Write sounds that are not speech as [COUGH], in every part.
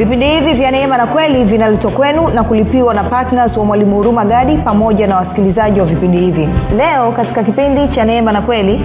vipindi hivi vya neema na kweli vinaletwa kwenu na kulipiwa na ptns wa mwalimu huruma gadi pamoja na wasikilizaji wa vipindi hivi. Leo katika kipindi cha neema na kweli.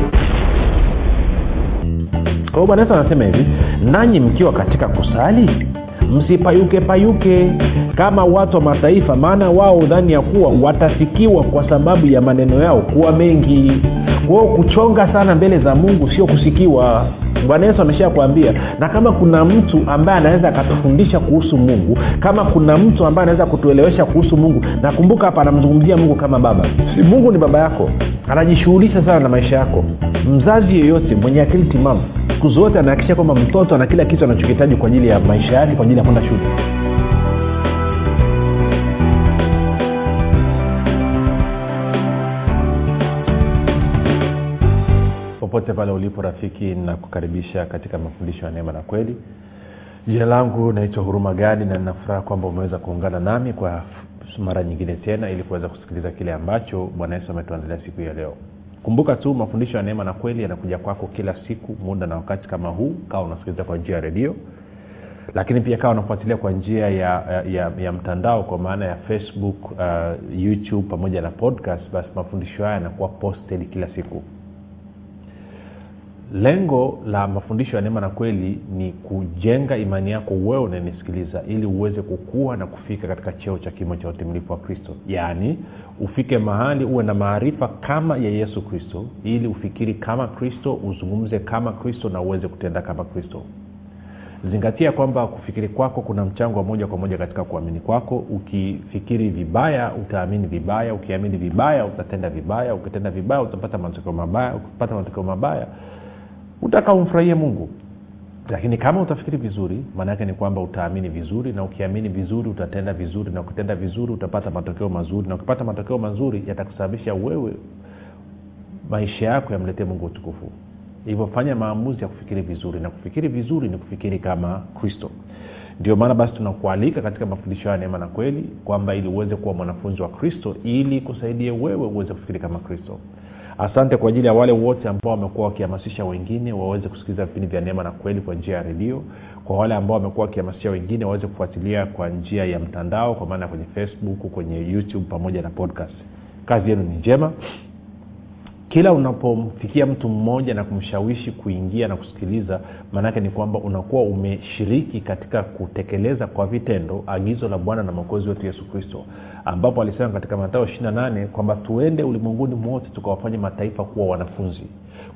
Kwa hiyo anasema hivi nanyi mkiwa katika kusali msipayuke payuke kama watu wa mataifa maana wao udhani ya kuwa watasikiwa kwa sababu ya maneno yao kuwa mengi kwao kuchonga sana mbele za mungu sio kusikiwa. Bwana yesu amesha kuambia na kama kuna mtu ambaye anaweza akatufundisha kuhusu mungu kama kuna mtu ambaye anaweza kutuelewesha kuhusu mungu nakumbuka hapa anamzungumzia mungu kama baba. Si mungu ni baba yako anajishughulisha sana na maisha yako. Mzazi yeyote mwenye akili timamu siku zote anahakikisha kwamba mtoto ana kila kitu anachokihitaji kwa ajili ya maisha yake kwa ajili ya kwenda shule popote pale ulipo rafiki nakukaribisha katika mafundisho ya neema na kweli. Jina langu naitwa huruma gadi na ninafuraha kwamba umeweza kuungana nami kwa mara nyingine tena ili kuweza kusikiliza kile ambacho bwana yesu ametuandalia siku ya leo. Kumbuka tu mafundisho ya neema na kweli yanakuja kwako kila siku muda na wakati kama huu. Kawa unasikiliza kwa njia ya redio. Lakini pia kawa unafuatilia kwa njia ya, ya, ya mtandao kwa maana ya facebook uh, youtube pamoja na podcast. Basi mafundisho haya yanakuwa posted kila siku lengo la mafundisho ya neema na kweli ni kujenga imani yako wewe unanisikiliza ili uweze kukua na kufika katika cheo cha kimo cha utimilifu wa kristo. Yaani ufike mahali uwe na maarifa kama ya yesu kristo ili ufikiri kama kristo uzungumze kama kristo na uweze kutenda kama kristo. Zingatia kwamba kufikiri kwako kuna mchango wa moja kwa moja katika kuamini kwako. Ukifikiri vibaya utaamini vibaya. Ukiamini vibaya utatenda vibaya. Ukitenda vibaya utapata matokeo mabaya. Ukipata matokeo mabaya utaka umfurahie mungu. Lakini kama utafikiri vizuri maana yake ni kwamba utaamini vizuri na ukiamini vizuri utatenda vizuri na ukitenda vizuri utapata matokeo mazuri na ukipata matokeo mazuri yatakusababisha wewe maisha yako yamletee mungu utukufu. Hivyo fanya maamuzi ya kufikiri vizuri na kufikiri vizuri ni kufikiri kama kristo. Ndio maana basi tunakualika katika mafundisho ya neema na kweli kwamba ili uweze kuwa mwanafunzi wa kristo ili kusaidie wewe uweze kufikiri kama kristo asante kwa ajili ya wale wote ambao wamekuwa wakihamasisha wengine waweze kusikiliza vipindi vya neema na kweli kwa njia ya redio. Kwa wale ambao wamekuwa wakihamasisha wengine waweze kufuatilia kwa njia ya mtandao kwa maana kwenye facebook kwenye youtube pamoja na podcast. Kazi yenu ni njema kila unapomfikia mtu mmoja na kumshawishi kuingia na kusikiliza maanaake ni kwamba unakuwa umeshiriki katika kutekeleza kwa vitendo agizo la bwana na mwokozi wetu yesu kristo ambapo alisema katika matao 28 kwamba tuende ulimwenguni mwote tukawafanya mataifa kuwa wanafunzi.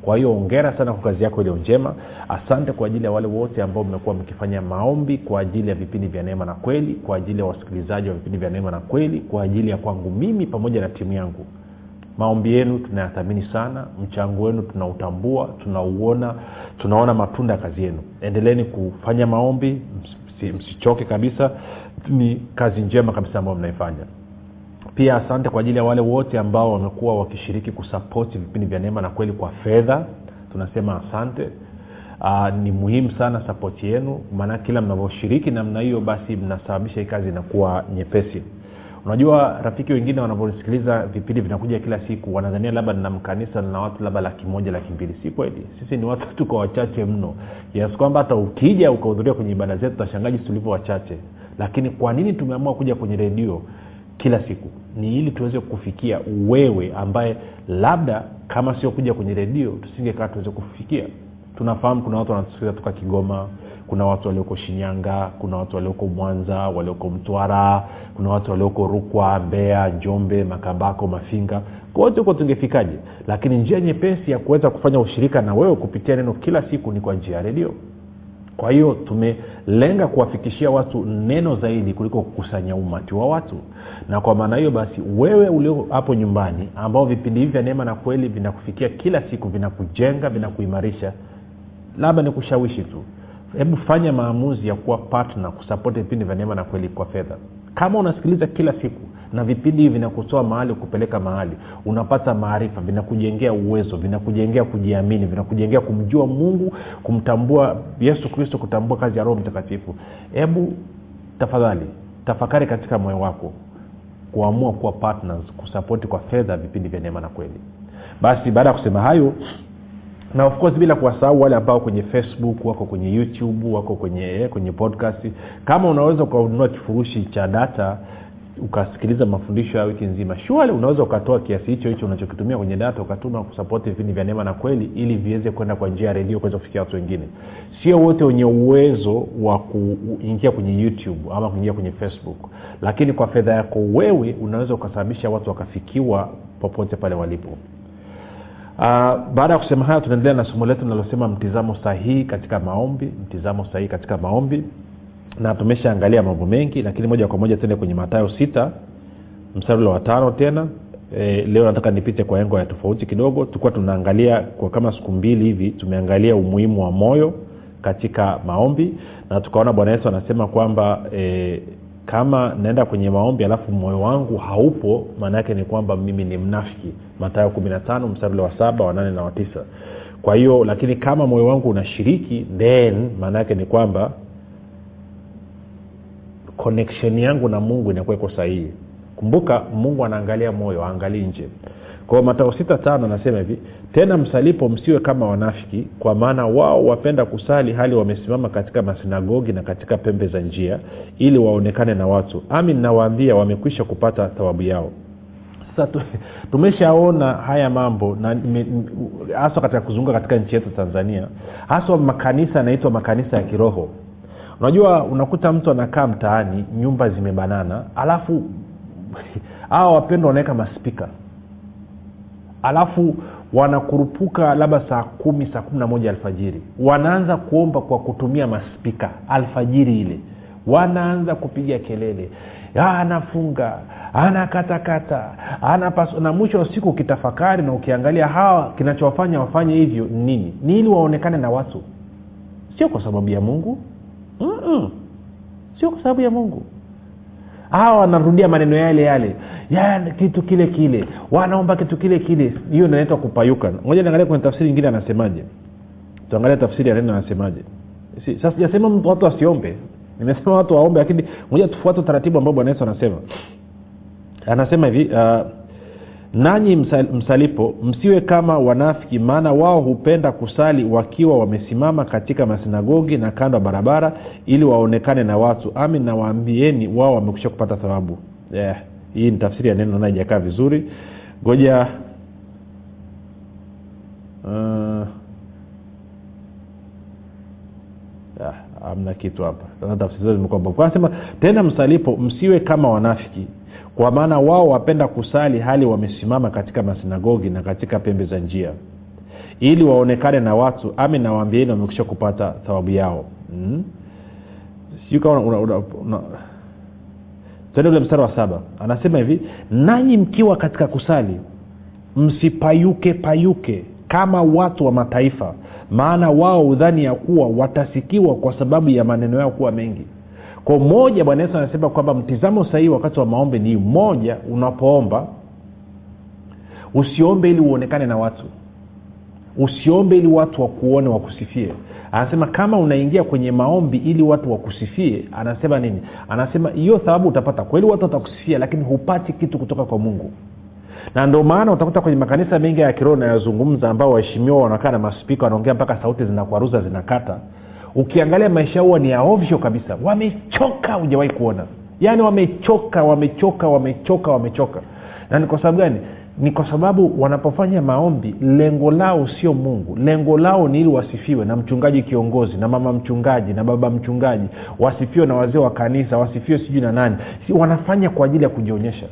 Kwa hiyo ongera sana kwa kazi yako iliyo njema. Asante kwa ajili ya wale wote ambao mmekuwa mkifanya maombi kwa ajili ya vipindi vya neema na kweli kwa ajili ya wasikilizaji wa vipindi vya neema na kweli kwa ajili ya kwangu mimi pamoja na timu yangu maombi yenu tunayathamini sana mchango wenu tunautambua tunauona tunaona matunda ya kazi yenu. Endeleeni kufanya maombi msichoke kabisa. Ni kazi njema kabisa ambayo mnaifanya. Pia asante kwa ajili ya wale wote ambao wamekuwa wakishiriki kusapoti vipindi vya neema na kweli kwa fedha. Tunasema asante. Aa, ni muhimu sana sapoti yenu. Maana kila mnavyoshiriki namna hiyo basi mnasababisha hii kazi inakuwa nyepesi unajua rafiki wengine wanavyosikiliza vipindi vinakuja kila siku wanadhania labda nina mkanisa na watu labda laki moja laki mbili. Si kweli. Sisi ni watu tuko wachache mno. Kiasi kwamba hata ukija ukahudhuria kwenye ibada zetu tashangaji tulivyo wachache. Lakini kwa nini tumeamua kuja kwenye redio kila siku? Ni ili tuweze kufikia wewe ambaye labda kama sio kuja kwenye redio tusingekaa tuweze kufikia. Tunafahamu kuna watu wanatusikiliza toka kigoma kuna watu walioko shinyanga kuna watu walioko mwanza walioko mtwara kuna watu walioko rukwa mbeya njombe makabako mafinga. Kote huko tungefikaje? Lakini njia nyepesi ya kuweza kufanya ushirika na wewe kupitia neno kila siku ni kwa njia ya redio. Kwa hiyo tumelenga kuwafikishia watu neno zaidi kuliko kukusanya umati wa watu. Na kwa maana hiyo basi wewe ulio hapo nyumbani ambao vipindi hivi vya neema na kweli vinakufikia kila siku vinakujenga vinakuimarisha labda ni kushawishi tu hebu fanya maamuzi ya kuwa patna kusapoti vipindi vya neema na kweli kwa fedha. Kama unasikiliza kila siku na vipindi hivi vinakutoa mahali kupeleka mahali unapata maarifa vinakujengea uwezo vinakujengea kujiamini vinakujengea kumjua mungu kumtambua yesu kristo kutambua kazi ya roho mtakatifu. Hebu tafadhali tafakari katika moyo wako kuamua kuwa partners kusapoti kwa fedha vipindi vya neema na kweli. Basi baada ya kusema hayo na of course bila kuwasahau wale ambao kwenye facebook wako kwenye youtube wako kwenye kwenye podcast. Kama unaweza ukanunua kifurushi cha data ukasikiliza mafundisho ya wiki nzima shuali unaweza ukatoa kiasi hicho hicho unachokitumia kwenye data ukatuma kusapoti vipindi vya neema na kweli ili viweze kwenda kwa njia ya redio kuweza kufikia watu wengine. Sio wote wenye uwezo wa kuingia kwenye youtube ama kuingia kwenye facebook. Lakini kwa fedha yako wewe unaweza ukasababisha watu wakafikiwa popote pale walipo Uh, baada ya kusema hayo tunaendelea na somo letu linalosema mtizamo sahihi katika maombi mtizamo sahihi katika maombi. Na tumeshaangalia mambo mengi lakini moja kwa moja tuende kwenye matayo sita mstari wa tano tena. E, leo nataka nipite kwa engo ya tofauti kidogo. Tulikuwa tunaangalia kwa kama siku mbili hivi tumeangalia umuhimu wa moyo katika maombi. Na tukaona bwana yesu anasema kwamba e, kama naenda kwenye maombi alafu moyo wangu haupo maana yake ni kwamba mimi ni mnafiki. Matayo kumi na tano mstari wa saba wa nane na wa tisa. Kwa hiyo lakini kama moyo wangu unashiriki then maana yake ni kwamba connection yangu na mungu inakuwa iko sahihi. Kumbuka mungu anaangalia moyo aangalii nje. Kwao matao sita tano anasema hivi tena msalipo msiwe kama wanafiki kwa maana wao wapenda kusali hali wamesimama katika masinagogi na katika pembe za njia ili waonekane na watu. Ami nawaambia wamekwisha kupata thawabu yao. Sasa tumeshaona haya mambo na haswa katika kuzunguka katika nchi yetu tanzania haswa makanisa yanaitwa makanisa ya kiroho. Unajua unakuta mtu anakaa mtaani nyumba zimebanana alafu [LAUGHS] hawa wapendwa wanaweka maspika alafu wanakurupuka labda saa kumi saa kumi na moja alfajiri. Wanaanza kuomba kwa kutumia maspika alfajiri ile. Wanaanza kupiga kelele. Anafunga anakatakata anapas na mwisho wa siku ukitafakari na ukiangalia hawa kinachowafanya wafanye hivyo nini? Ni ili waonekane na watu. Sio kwa sababu ya mungu. Mm-mm. sio kwa sababu ya mungu hawa wanarudia maneno yale yale. Ya kitu kile kile. Wanaomba kitu kile kile. Hiyo inaitwa kupayuka. Moja niangalia kwenye tafsiri nyingine anasemaje. Tuangalia tafsiri ya neno anasemaje. Si, sasa sijasema watu wasiombe. Nimesema watu waombe lakini moja tufuate utaratibu ambao bwana yesu anasema. Anasema hivi uh, nanyi msalipo msiwe kama wanafiki maana wao hupenda kusali wakiwa wamesimama katika masinagogi na kando ya barabara ili waonekane na watu. Ami nawaambieni wao wamekusha kupata thawabu. Yeah. hii ni tafsiri ya neno naijakaa vizuri. Ngoja uh, kitu hapa. Tafsiri zimekuwa anasema tena msalipo msiwe kama wanafiki kwa maana wao wapenda kusali hali wamesimama katika masinagogi na katika pembe za njia. Ili waonekane na watu ami nawaambieni wamekisha kupata thawabu yao. Mm? ule mstari wa saba. Anasema hivi nanyi mkiwa katika kusali msipayuke payuke kama watu wa mataifa maana wao hudhani ya kuwa watasikiwa kwa sababu ya maneno yao kuwa mengi kwa moja bwana yesu anasema kwamba mtizamo sahihi wakati wa maombi ni moja unapoomba usiombe ili uonekane na watu. Usiombe ili watu wakuone wakusifie. Anasema kama unaingia kwenye maombi ili watu wakusifie anasema nini? Anasema hiyo thawabu utapata. Kweli watu watakusifia lakini hupati kitu kutoka kwa mungu. Na ndio maana utakuta kwenye makanisa mengi ya kiroho nayazungumza ambao waheshimiwa wanakaa na maspika wanaongea mpaka sauti zinakwaruza zinakata ukiangalia maisha huwa ni ya ovyo kabisa. Wamechoka hujawahi kuona. Yaani wamechoka wamechoka wamechoka wamechoka. Na ni kwa sababu gani? Ni kwa sababu wanapofanya maombi lengo lao sio mungu. Lengo lao ni ili wasifiwe na mchungaji kiongozi na mama mchungaji na baba mchungaji. Wasifiwe na wazee wa kanisa wasifiwe sijui na nani. Si wanafanya kwa ajili ya kujionyesha.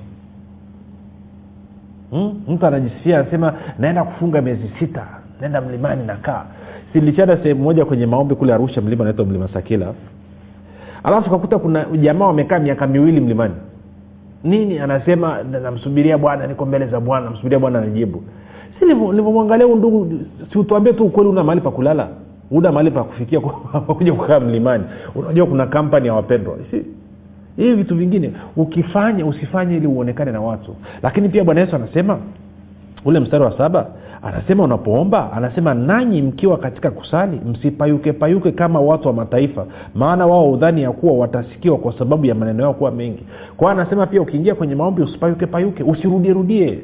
Hmm? mtu anajisifia anasema naenda kufunga miezi sita naenda mlimani nakaa silichana sehemu moja kwenye maombi kule arusha mlima naitwa mlima sakila alafu kakuta kuna jamaa wamekaa miaka miwili mlimani. Nini? Anasema namsubiria bwana niko mbele za bwana namsubiria bwana anajibu si nilivyomwangalia ndugu siutuambie tu ukweli una mahali pa kulala? Una mahali pa kufikia [LAUGHS] kuja kukaa mlimani. Unajua kuna kampani ya wapendwa hivi vitu vingine ukifanya usifanye ili uonekane na watu. Lakini pia bwana yesu anasema ule mstari wa saba anasema unapoomba anasema nanyi mkiwa katika kusali msipayuke payuke kama watu wa mataifa. Maana wao udhani ya kuwa watasikiwa kwa sababu ya maneno yao kuwa mengi. Kwao anasema pia ukiingia kwenye maombi usipayuke payuke usirudierudie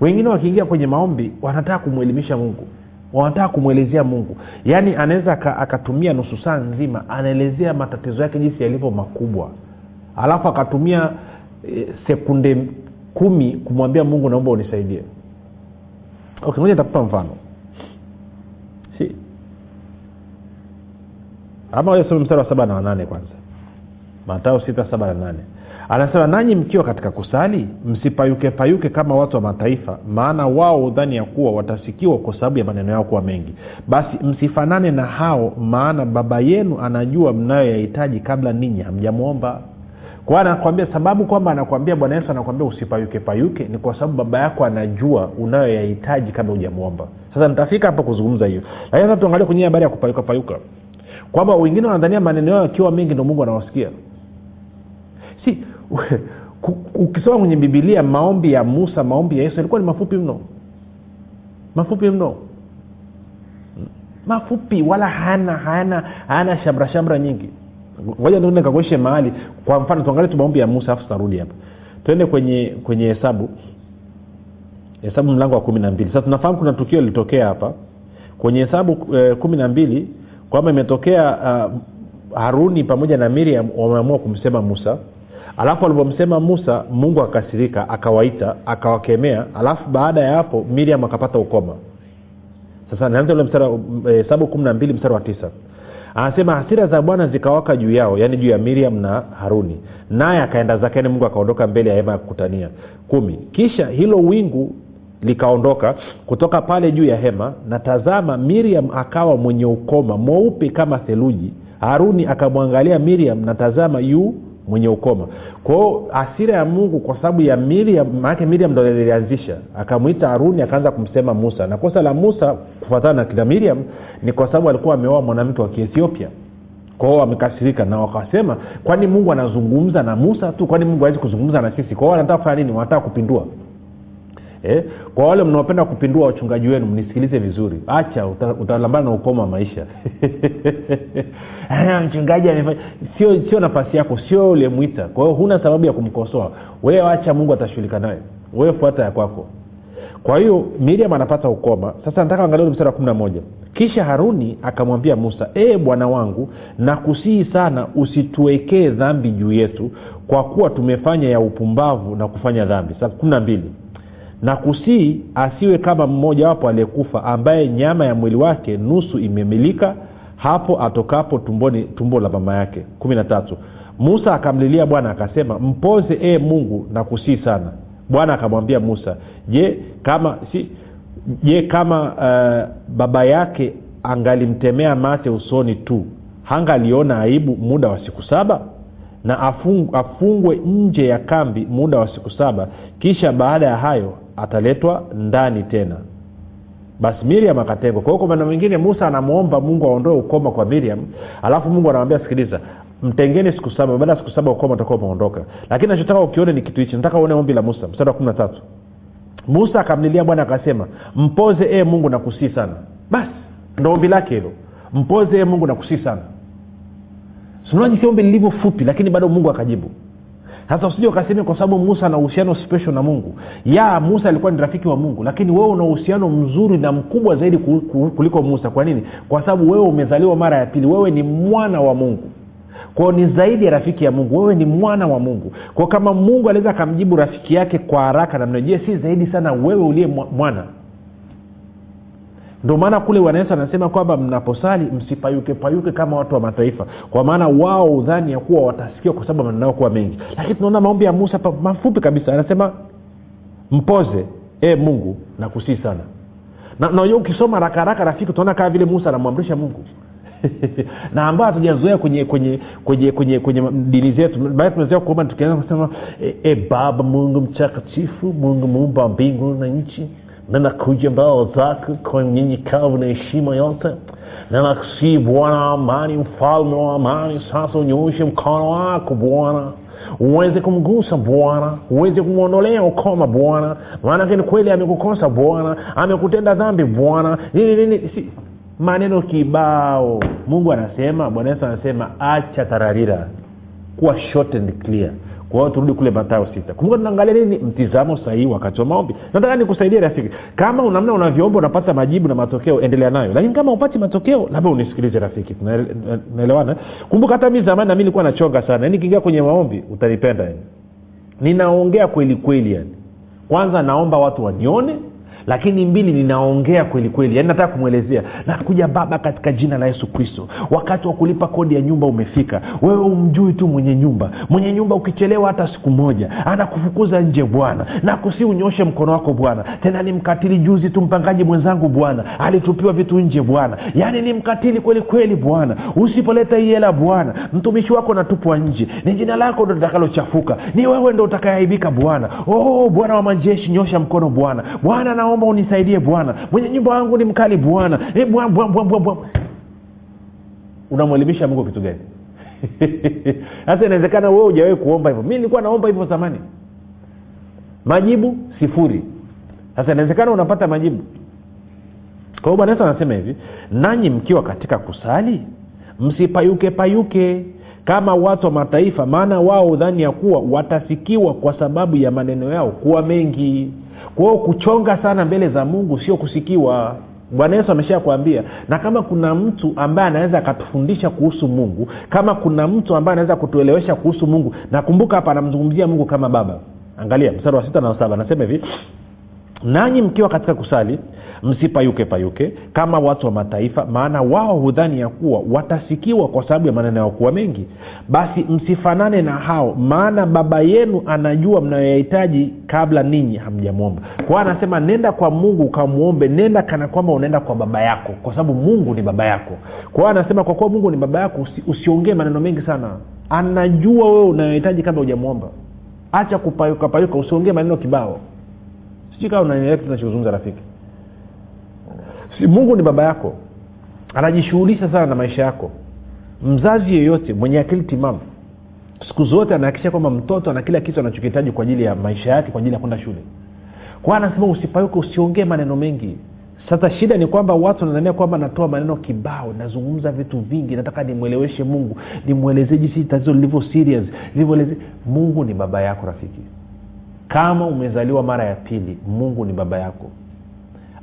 wengine wakiingia kwenye maombi wanataka kumwelimisha mungu. Wanataka kumwelezea mungu. Yaani anaweza akatumia nusu saa nzima anaelezea matatizo yake jinsi yalivyo makubwa. Alafu akatumia e, sekunde kumi kumwambia mungu naomba unisaidie okay moja nitakupa mfano. Si. Ama wewe soma mstari wa saba na wanane kwanza. Matayo sita saba na nane. Anasema nanyi mkiwa katika kusali msipayuke payuke kama watu wa mataifa maana wao hudhani ya kuwa watasikiwa kwa sababu ya maneno yao kuwa mengi. Basi msifanane na hao maana baba yenu anajua mnayoyahitaji kabla ninyi hamjamwomba kwa anakwambia sababu kwamba anakwambia bwana yesu anakwambia usipayuke payuke ni kwa sababu baba yako anajua unayoyahitaji kabla hujamwomba sasa nitafika hapo kuzungumza hiyo. Lakini sasa tuangalie kwenye habari ya kupayuka payuka. Kwamba wengine wanadhania maneno yao yakiwa mengi ndo mungu anawasikia. Si [LAUGHS] ukisoma kwenye bibilia maombi ya musa maombi ya yesu yalikuwa ni mafupi mno. Mafupi mno. Mafupi wala hana hana hana shamra shamra nyingi ngoja tuende kakueshe mahali. Kwa mfano tuangalie tu maombi ya musa afu tutarudi hapa. Twende kwenye kwenye hesabu. Hesabu mlango wa kumi na mbili. Sasa tunafahamu kuna tukio lilitokea hapa. Kwenye hesabu eh, kumi na mbili kwamba imetokea uh, haruni pamoja na miriam wameamua kumsema musa. Alafu alivyomsema musa mungu akasirika akawaita akawakemea. Alafu baada ya hapo miriam akapata ukoma. Sasa naanza ule mstari hesabu eh, kumi na mbili mstari wa tisa anasema hasira za bwana zikawaka juu yao yaani juu ya miriam na haruni. Naye akaenda zake yani mungu akaondoka mbele ya hema ya kukutania. Kumi. Kisha hilo wingu likaondoka kutoka pale juu ya hema na tazama miriam akawa mwenye ukoma mweupe kama theluji. Haruni akamwangalia miriam na tazama yu mwenye ukoma. Kwao asira ya mungu kwa sababu ya miriam maanake miriam ndo ilianzisha. Akamwita haruni akaanza kumsema musa. Na kosa la musa kufuatana na kina miriam ni kwa sababu alikuwa ameoa mwanamke wa kiethiopia. Kwao wamekasirika na wakasema kwani mungu anazungumza na musa tu? Kwani mungu awezi kuzungumza na sisi? Kwao wanataka kufanya nini? Wanataka kupindua eh? kwa wale mnaopenda kupindua wachungaji wenu mnisikilize vizuri. Acha utalambana na ukoma wa maisha. [LAUGHS] Mchungaji sio sio nafasi yako sio uliemwita kwa hiyo huna sababu ya kumkosoa. Wewe acha mungu atashughulika naye. Wewe fuata ya kwako. Kwa hiyo miriam anapata ukoma. Sasa nataka angalia mstari wa kumi na moja. Kisha haruni akamwambia musa ee bwana wangu nakusihi sana usituwekee dhambi juu yetu kwa kuwa tumefanya ya upumbavu na kufanya dhambi. Kumi na mbili na kusii asiwe kama mmoja wapo aliyekufa ambaye nyama ya mwili wake nusu imemilika hapo atokapo tumboni tumbo la mama yake. Kumi na tatu. Musa akamlilia bwana akasema mpoze ee mungu na kusii sana. Bwana akamwambia musa je kama si je kama uh, baba yake angalimtemea mate usoni tu hangaliona aibu muda wa siku saba? Na afung, afungwe nje ya kambi muda wa siku saba kisha baada ya hayo ataletwa ndani tena. Basi miriam akatengwa kwa hiyo kwa maneno mengine musa anamwomba mungu aondoe ukoma kwa miriam alafu mungu anamwambia sikiliza mtengeni siku saba baada ya siku saba ukoma utakuwa umeondoka. Lakini nachotaka ukione ni kitu hichi. Nataka uone ombi la musa mstari wa kumi na tatu. Musa akamlilia bwana akasema mpoze ee mungu nakusii sana. Basi ndo ombi lake hilo. Mpoze ee mungu nakusii sana. Sinaji ombi lilivyo fupi lakini bado mungu akajibu sasa usije ukasema kwa sababu musa ana uhusiano special na mungu. Ya musa alikuwa ni rafiki wa mungu lakini wewe una uhusiano mzuri na mkubwa zaidi ku- ku- kuliko musa. Kwa nini? Kwa sababu wewe umezaliwa mara ya pili. Wewe ni mwana wa mungu. Kwao ni zaidi ya rafiki ya mungu. Wewe ni mwana wa mungu. Kwao kama mungu anaweza akamjibu rafiki yake kwa haraka namna je si zaidi sana wewe uliye mwana ndio maana kule bwana yesu anasema kwamba mnaposali msipayuke payuke kama watu wa mataifa. Kwa maana wao udhani ya kuwa watasikia kwa sababu maneno kuwa mengi. Lakini tunaona maombi ya musa pa mafupi kabisa. Anasema mpoze e mungu nakusii sana. Na ukisoma haraka haraka rafiki utaona kama vile musa anamwamrisha mungu. [LAUGHS] Na ambayo hatujazoea kwenye kwenye kwenye kwenye kwenye dini zetu. Baada tumezoea kuomba tukianza kusema e, e baba mungu mtakatifu mungu muumba mbingu na nchi na nakuja mbao zako kwa nyenyekevu na heshima yote na nakusii bwana wa amani mfalme wa amani sasa unyooshe mkono wako bwana uweze kumgusa bwana uweze kumwondolea ukoma bwana maanake ni kweli amekukosa bwana amekutenda dhambi bwana nini nini si maneno kibao mungu anasema bwana yesu anasema acha tararira kuwa short and clear kwa hiyo turudi kule matayo sita. Kumbuka tunaangalia nini? Mtizamo sahihi wakati wa maombi. Nataka nikusaidie rafiki kama unamna unavyoomba unapata majibu na matokeo endelea nayo. Lakini kama upati matokeo labda unisikilize rafiki. Naelewana kumbuka hata mi zamani nami nilikuwa nachonga sana. Yani kiingia kwenye maombi utanipenda yani ninaongea kweli kweli yani kwanza naomba watu wanione lakini mbili ninaongea kweli kweli. Yaani nataka kumwelezea. Nakuja baba katika jina la yesu kristo. Wakati wa kulipa kodi ya nyumba umefika. Wewe umjui tu mwenye nyumba. Mwenye nyumba ukichelewa hata siku moja anakufukuza nje bwana. Na kusi unyoshe mkono wako bwana. Tena ni mkatili juzi tu mpangaji mwenzangu bwana. Alitupiwa vitu nje bwana. Yaani ni mkatili kweli kweli bwana. Usipoleta hii hela bwana mtumishi wako natupwa nje. Ni jina lako ndo litakalochafuka. Ni wewe ndo utakayeaibika bwana. Oh, bwana wa majeshi nyosha mkono bwana. Bwana naomba unisaidie bwana. Mwenye nyumba wangu ni mkali bwana. E, unamwelimisha mungu kitu gani? [LAUGHS] Sasa inawezekana wewe hujawahi kuomba hivyo. Mi nilikuwa naomba hivyo zamani. Majibu sifuri. Sasa inawezekana unapata majibu. Kwa hiyo bwana yesu anasema hivi nanyi mkiwa katika kusali msipayuke payuke kama watu wa mataifa maana wao udhani ya kuwa watasikiwa kwa sababu ya maneno yao kuwa mengi. Kwa hiyo kuchonga sana mbele za mungu sio kusikiwa. Bwana yesu amesha kuambia na kama kuna mtu ambaye anaweza akatufundisha kuhusu mungu kama kuna mtu ambaye anaweza kutuelewesha kuhusu mungu nakumbuka hapa anamzungumzia mungu kama baba. Angalia mstari wa sita na saba anasema hivi nanyi mkiwa katika kusali msipayuke payuke kama watu wa mataifa maana wao hudhani ya kuwa watasikiwa kwa sababu ya maneno yao kuwa mengi. Basi msifanane na hao maana baba yenu anajua mnayoyahitaji kabla ninyi hamjamwomba. Kwao anasema nenda kwa mungu ukamwombe nenda kana kwamba unaenda kwa baba yako kwa sababu mungu ni baba yako. Kwao anasema kwa kuwa mungu ni baba yako usi, usiongee maneno mengi sana. Anajua wewe unayohitaji kabla hujamwomba. Acha kupayuka payuka usiongee maneno kibao sijui rafiki? Si mungu ni baba yako. Anajishughulisha sana na maisha yako. Mzazi yeyote mwenye akili timamu siku zote anahakikisha kwamba mtoto ana kila kitu anachokihitaji kwa ajili ya maisha yake kwa ajili ya kwenda shule. Kwa anasema usipayuke usiongee maneno mengi. Sasa shida ni kwamba watu wanadhania kwamba natoa maneno kibao nazungumza vitu vingi nataka nimweleweshe mungu nimwelezee jinsi tatizo lilivyo serious lilivyoeleze mungu ni baba yako rafiki kama umezaliwa mara ya pili mungu ni baba yako.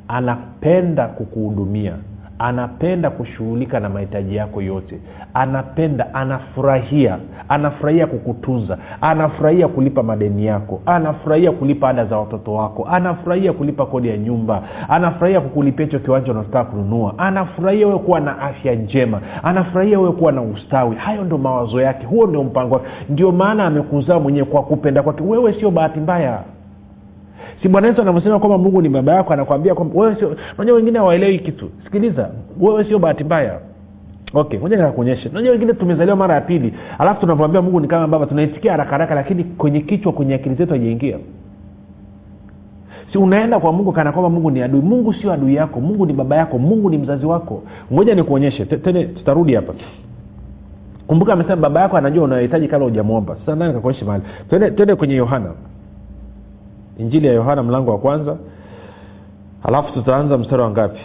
Anapenda kukuhudumia anapenda kushughulika na mahitaji yako yote. Anapenda anafurahia. Anafurahia kukutunza. Anafurahia kulipa madeni yako. Anafurahia kulipa ada za watoto wako. Anafurahia kulipa kodi ya nyumba. Anafurahia kukulipia hicho kiwanja unataka kununua. Anafurahia wewe kuwa na afya njema. Anafurahia wewe kuwa na ustawi. Hayo ndio mawazo yake. Huo ndio mpango wake. Ndio maana amekuzaa mwenyewe kwa kupenda kwake. Wewe sio bahati mbaya si bwana yesu anavyosema kwamba mungu ni baba yako anakwambia kwamba wewe sio unajua wengine hawaelewi kitu. Sikiliza wewe sio bahati mbaya. Okay moja nikakuonyeshe. Unajua wengine tumezaliwa mara ya pili alafu tunavyoambia mungu ni kama baba tunaitikia haraka haraka lakini kwenye kichwa kwenye akili zetu hajaingia si unaenda kwa mungu kana kwamba mungu ni adui. Mungu sio adui yako. Mungu ni baba yako. Mungu ni mzazi wako. Ngoja nikuonyeshe. Tene tutarudi hapa. Kumbuka amesema baba yako anajua unayohitaji kabla hujamwomba sasa nani mahali. Twende kwenye yohana injili ya yohana mlango wa kwanza. Halafu tutaanza mstari wa ngapi?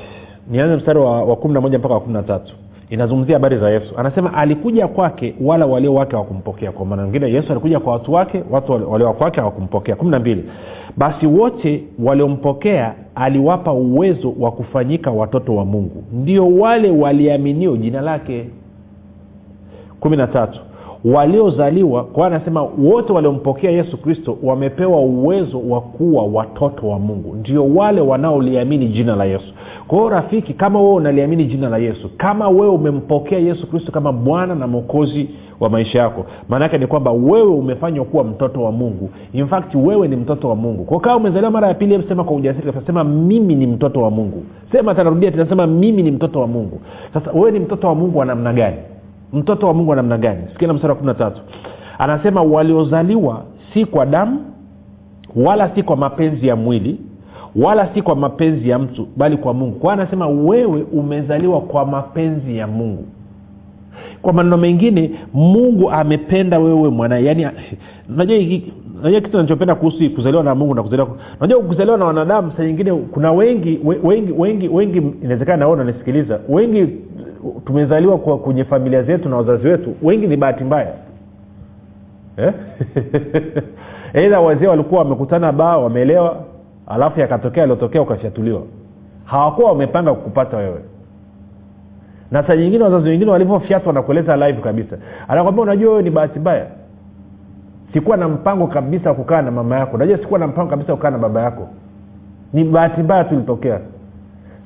Nianze mstari wa, wa kumi na moja mpaka wa kumi na tatu. Inazungumzia habari za yesu. Anasema alikuja kwake wala walio wake hawakumpokea. Kwa maana wengine yesu alikuja kwa watu wake watu walio kwake hawakumpokea. Kumi na mbili. Basi wote waliompokea aliwapa uwezo wa kufanyika watoto wa mungu. Ndio wale waliaminio jina lake. Kumi na tatu waliozaliwa kwa anasema wote waliompokea yesu kristo wamepewa uwezo wa kuwa watoto wa mungu. Ndio wale wanaoliamini jina la yesu. Kwa hiyo rafiki kama wewe unaliamini jina la yesu kama wewe umempokea yesu kristo kama bwana na mwokozi wa maisha yako maanaake ni kwamba wewe umefanywa kuwa mtoto wa mungu. In fact wewe ni mtoto wa mungu. Kwa kama umezaliwa mara ya pili sema kwa ujasiri sema mimi ni mtoto wa mungu. Sema tanarudia tunasema mimi ni mtoto wa mungu. Sasa wewe ni mtoto wa mungu wa namna gani mtoto wa mungu wa namna gani? Sikia na mstari wa kumi na tatu. Anasema waliozaliwa si kwa damu wala si kwa mapenzi ya mwili wala si kwa mapenzi ya mtu bali kwa mungu. Kwa anasema wewe umezaliwa kwa mapenzi ya mungu. Kwa maneno mengine mungu amependa wewe mwanae. Yaani [LAUGHS] unajua kitu nachopenda kuhusu kuzaliwa na mungu na kuzaliwa unajua na wanadamu saa nyingine kuna wengi wengi wengi wengi inawezekana nawe unanisikiliza wengi tumezaliwa kwa kwenye familia zetu na wazazi wetu wengi ni bahati mbaya. Eh? [LAUGHS] eidha wazee walikuwa wamekutana baa wameelewa alafu yakatokea aliotokea ukafyatuliwa hawakuwa wamepanga kukupata wewe. Na saa nyingine wazazi wengine walivyofyatwa na kueleza live kabisa. Anakwambia unajua wewe ni bahati mbaya. Sikuwa na mpango kabisa kukaa na mama yako. Unajua sikuwa na mpango kabisa kukaa na baba yako. Ni bahati mbaya tu ilitokea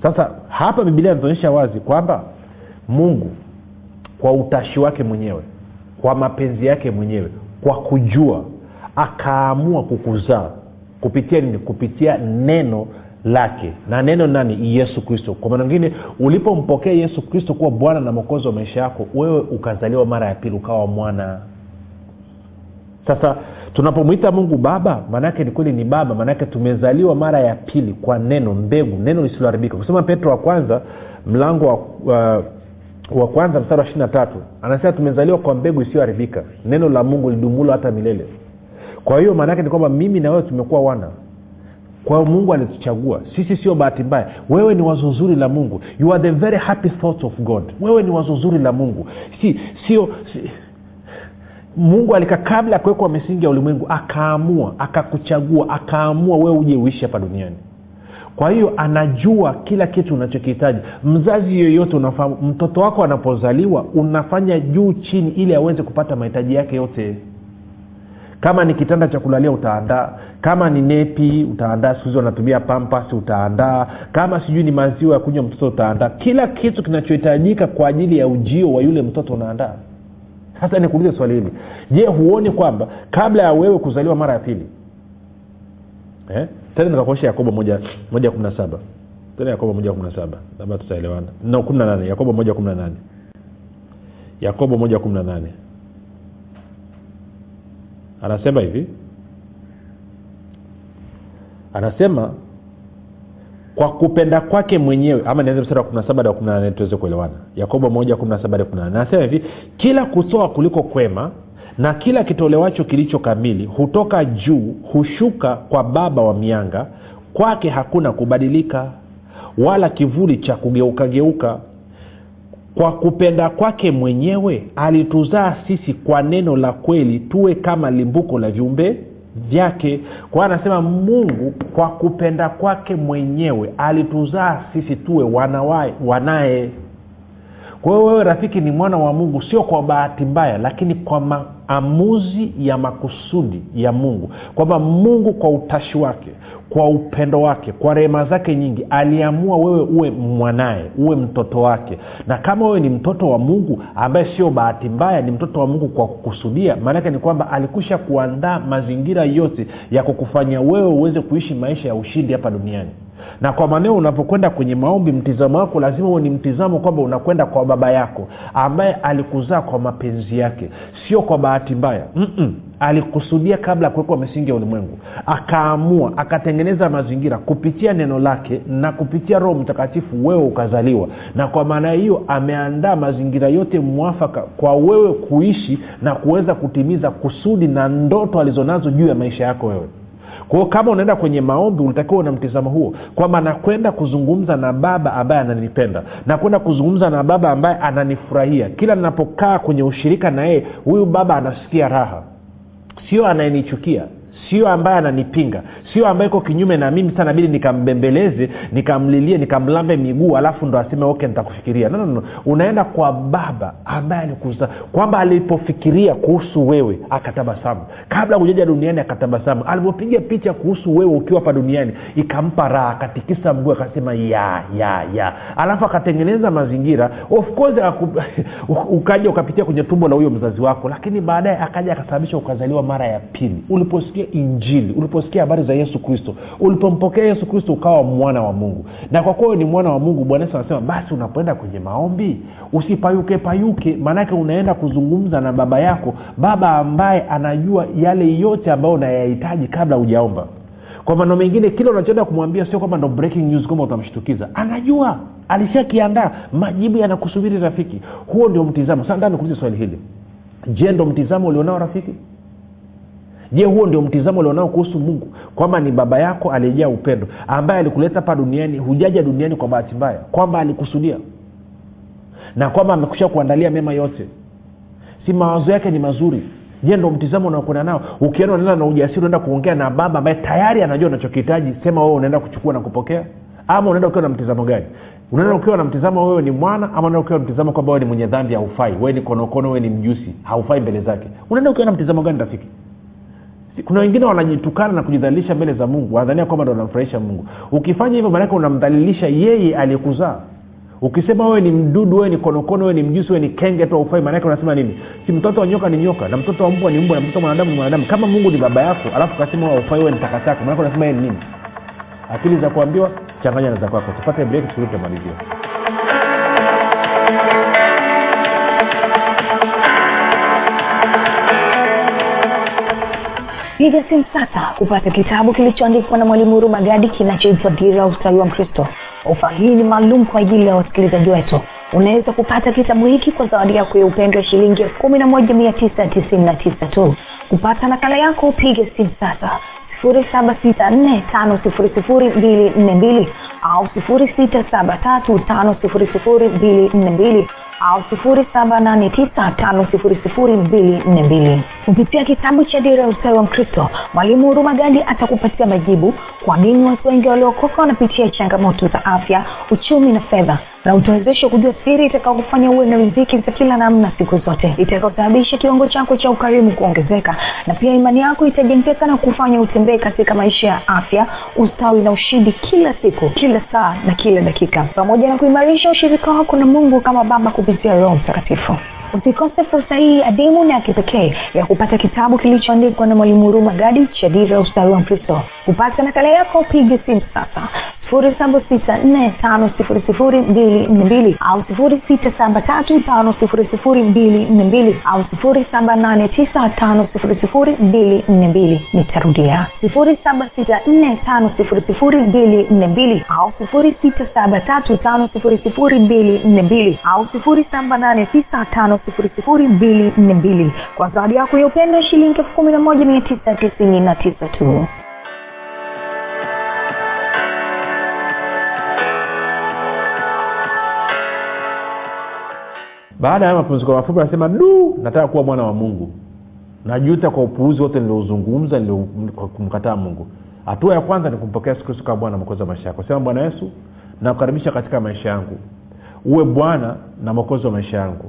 sasa hapa bibilia inatuonyesha wazi kwamba mungu kwa utashi wake mwenyewe kwa mapenzi yake mwenyewe kwa kujua akaamua kukuzaa. Kupitia nini? Kupitia neno lake. Na neno nani? Yesu kristo. Kwa maana ngine ulipompokea yesu kristo kuwa bwana na mwokozi wa maisha yako wewe ukazaliwa mara ya pili ukawa mwana. Sasa tunapomwita mungu baba maanaake ni kweli ni baba maanaake tumezaliwa mara ya pili kwa neno mbegu neno lisiloharibika. Kusema petro wa kwanza mlango wa, wa wa kwanza mstari wa ishiri na tatu anasema tumezaliwa kwa mbegu isiyoharibika neno la mungu lidumulo hata milele. Kwa hiyo maana yake ni kwamba mimi na wewe tumekuwa wana. Kwa hiyo mungu alituchagua. Sisi sio bahati mbaya. Wewe ni wazo zuri la mungu. You are the very happy thought of god. Wewe ni wazo zuri la mungu. Si sio si, mungu alika kabla ya kuwekwa misingi ya ulimwengu akaamua akakuchagua akaamua wewe uje uishi hapa duniani kwa hiyo anajua kila kitu unachokihitaji. Mzazi yoyote unafahamu mtoto wako anapozaliwa unafanya juu chini ili aweze kupata mahitaji yake yote. Kama ni kitanda cha kulalia utaandaa. Kama ni nepi utaandaa. Siku hizi wanatumia pampas utaandaa. Kama sijui ni maziwa ya kunywa mtoto utaandaa. Kila kitu kinachohitajika kwa ajili ya ujio wa yule mtoto unaandaa. Sasa nikuulize swali hili. Je huoni kwamba kabla ya wewe kuzaliwa mara ya pili eh? Tena nikakuonyesha yakobo moja moja kumi na saba. Tena yakobo moja kumi na saba. Labda tutaelewana. No kumi na nane. Yakobo moja kumi na nane. Yakobo moja kumi na nane. Anasema hivi. Anasema kwa kupenda kwake mwenyewe ama nianze mstari wa kumi na saba hadi kumi na nane tuweze kuelewana. Yakobo moja kumi na saba hadi kumi na nane. Anasema hivi kila kutoa kuliko kwema na kila kitolewacho kilicho kamili hutoka juu hushuka kwa baba wa mianga kwake hakuna kubadilika wala kivuli cha kugeukageuka kwa kupenda kwake mwenyewe alituzaa sisi kwa neno la kweli tuwe kama limbuko la viumbe vyake. Kwa anasema mungu kwa kupenda kwake mwenyewe alituzaa sisi tuwe wanawae, wanaye kwa hiyo wewe rafiki ni mwana wa mungu sio kwa bahati mbaya lakini kwa maamuzi ya makusudi ya mungu. Kwamba mungu kwa utashi wake kwa upendo wake kwa rehema zake nyingi aliamua wewe uwe mwanaye uwe mtoto wake. Na kama wewe ni mtoto wa mungu ambaye sio bahati mbaya ni mtoto wa mungu kwa kukusudia maanake ni kwamba alikusha kuandaa mazingira yote ya kukufanya wewe uweze kuishi maisha ya ushindi hapa duniani na kwa maneo unapokwenda kwenye maombi mtizamo wako lazima huo ni mtizamo kwamba unakwenda kwa baba yako ambaye alikuzaa kwa mapenzi yake sio kwa bahati mbaya. Mm-mm. alikusudia kabla ya kuwekwa misingi ya ulimwengu. Akaamua akatengeneza mazingira kupitia neno lake na kupitia roho mtakatifu wewe ukazaliwa. Na kwa maana hiyo ameandaa mazingira yote mwafaka kwa wewe kuishi na kuweza kutimiza kusudi na ndoto alizonazo juu ya maisha yako wewe kwao kama unaenda kwenye maombi ulitakiwa una mtizamo huo kwamba nakwenda kuzungumza na baba ambaye ananipenda. Nakwenda kuzungumza na baba ambaye ananifurahia. Kila ninapokaa kwenye ushirika na yeye huyu baba anasikia raha. Sio anayenichukia sio ambaye ananipinga. Sio ambaye iko kinyume na mimi sana. Nabidi nikambembeleze nikamlilie nikamlambe miguu alafu ndo aseme okay nitakufikiria. No, no, no. unaenda kwa baba ambaye alikuza kwamba alipofikiria kuhusu wewe akatabasamu. Kabla kujaja duniani akatabasamu. Alipopiga picha kuhusu wewe ukiwa hapa duniani ikampa raha akatikisa mguu akasema ya ya ya. Alafu akatengeneza mazingira. Of course [LAUGHS] ukaja ukapitia kwenye tumbo la huyo mzazi wako lakini baadaye akaja akasababisha ukazaliwa mara ya pili. Uliposikia injili uliposikia habari za yesu kristo ulipompokea yesu kristo ukawa mwana wa mungu. Na kwa kuwa ni mwana wa mungu bwana yesu anasema basi unapoenda kwenye maombi usipayuke payuke. Maanake unaenda kuzungumza na baba yako baba ambaye anajua yale yote ambayo unayahitaji kabla hujaomba. Kwa maneno mengine kile unachoenda kumwambia sio kwamba ndo breaking news kwamba utamshtukiza. Anajua alishakiandaa. Majibu yanakusubiri rafiki. Huo ndio mtizamo. Sasa ndani kuuliza swali hili. Je ndo mtizamo ulionao rafiki je huo ndio mtizamo ulionao kuhusu mungu? Kwamba ni baba yako aliyejaa upendo ambaye alikuleta hapa duniani hujaja duniani kwa bahati mbaya kwamba alikusudia na kwamba amekusha kuandalia mema yote. Si mawazo yake ni mazuri. Je ndo mtizamo unaokwenda nao? Ukienda unaenda na ujasiri unaenda kuongea na baba ambaye tayari anajua unachokihitaji sema wewe unaenda kuchukua na kupokea? Ama unaenda ukiwa na mtizamo gani? Unaenda ukiwa na mtizamo wewe ni mwana ama unaenda ukiwa na mtizamo kwamba wewe ni mwenye dhambi haufai. Wewe ni konokono wewe ni mjusi haufai mbele zake. Unaenda ukiwa na mtizamo gani rafiki kuna wengine wanajitukana na kujidhalilisha mbele za mungu wanadhania kwamba ndo wanamfurahisha mungu. Ukifanya hivyo maanake unamdhalilisha yeye aliyekuzaa. Ukisema wewe ni mdudu wewe ni konokono wewe ni mjusi wewe ni kenge tu aufai maanake unasema nini? Si mtoto wa nyoka ni nyoka na mtoto wa mbwa ni mbwa na mtoto wa mwanadamu ni mwanadamu. Kama mungu ni baba yako alafu kasema aufai wewe ni takataka maanake unasema yeye ni nini? Akili za kuambiwa changanya na za kwako. Tupate breki tukirudi piga simu sasa kupata kitabu kilichoandikwa na mwalimu huruma gadi kinachoitwa dira ustawi wa mkristo. Ofa hii ni maalum kwa ajili ya wasikilizaji wetu. Unaweza kupata kitabu hiki kwa zawadi yako ya upendo ya shilingi elfu kumi na moja mia tisa tisini na tisa tu. Kupata nakala yako piga simu sasa. Sifuri saba sita nne tano sifuri sifuri mbili nne mbili au sifuri sita saba tatu tano sifuri sifuri mbili nne mbili au sifuri saba nane tisa tano sifuri sifuri mbili nne mbili. Kupitia kitabu cha dira ya ustawi wa mkristo mwalimu huruma gadi atakupatia majibu kwa nini watu wengi waliokoka wanapitia changamoto za afya uchumi na fedha na utawezeshwa kujua siri itakaokufanya uwe na riziki za kila namna siku zote itakaosababisha kiwango chako cha ukarimu kuongezeka na pia imani yako itajengeka na kufanya utembee katika maisha ya afya ustawi na ushindi kila siku kila saa na kila dakika. Pamoja na kuimarisha ushirika wako na mungu kama baba kupitia roho mtakatifu. Usikose fursa hii adimu na kipekee ya kupata kitabu kilichoandikwa na mwalimu huruma gadi cha dira ya ustawi wa mkristo. Kupata nakala yako piga simu sasa sifuri saba sita nne tano sifuri sifuri mbili nne mbili. Au sifuri sita saba tatu tano sifuri sifuri mbili nne mbili. Au sifuri saba nane tisa tano sifuri sifuri mbili nne mbili. Nitarudia. Sifuri saba sita nne tano sifuri sifuri mbili nne mbili. Au sifuri sita saba tatu tano sifuri sifuri mbili nne mbili. Au sifuri saba nane tisa tano sifuri sifuri mbili nne mbili. Kwa zawadi yako ya upendo shilingi elfu kumi na moja mia tisa tisini na tisa tu baada ya mapumziko mafupi anasema du nataka kuwa mwana wa mungu. Najuta kwa upuuzi wote niliozungumza nilio- kumkataa mungu. Hatua ya kwanza ni kumpokea yesu kristo kama bwana mwokozi wa maisha yako. Sema bwana yesu nakukaribisha katika maisha yangu. Uwe bwana na mwokozi wa maisha yangu.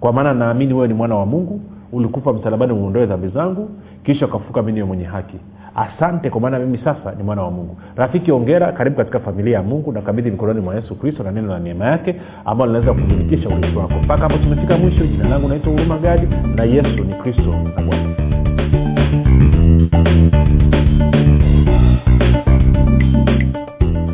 Kwa maana naamini wewe ni mwana wa mungu ulikufa msalabani uondoe dhambi zangu kisha ukafuka mi mwenye haki asante kwa maana mimi sasa ni mwana wa mungu. Rafiki ongera karibu katika familia ya mungu nakabidhi mikononi mwa yesu kristo na neno la neema yake ambalo linaweza kumilikisha urithi wako. Mpaka hapo tumefika mwisho jina langu naitwa huruma gadi na yesu ni kristo na bwana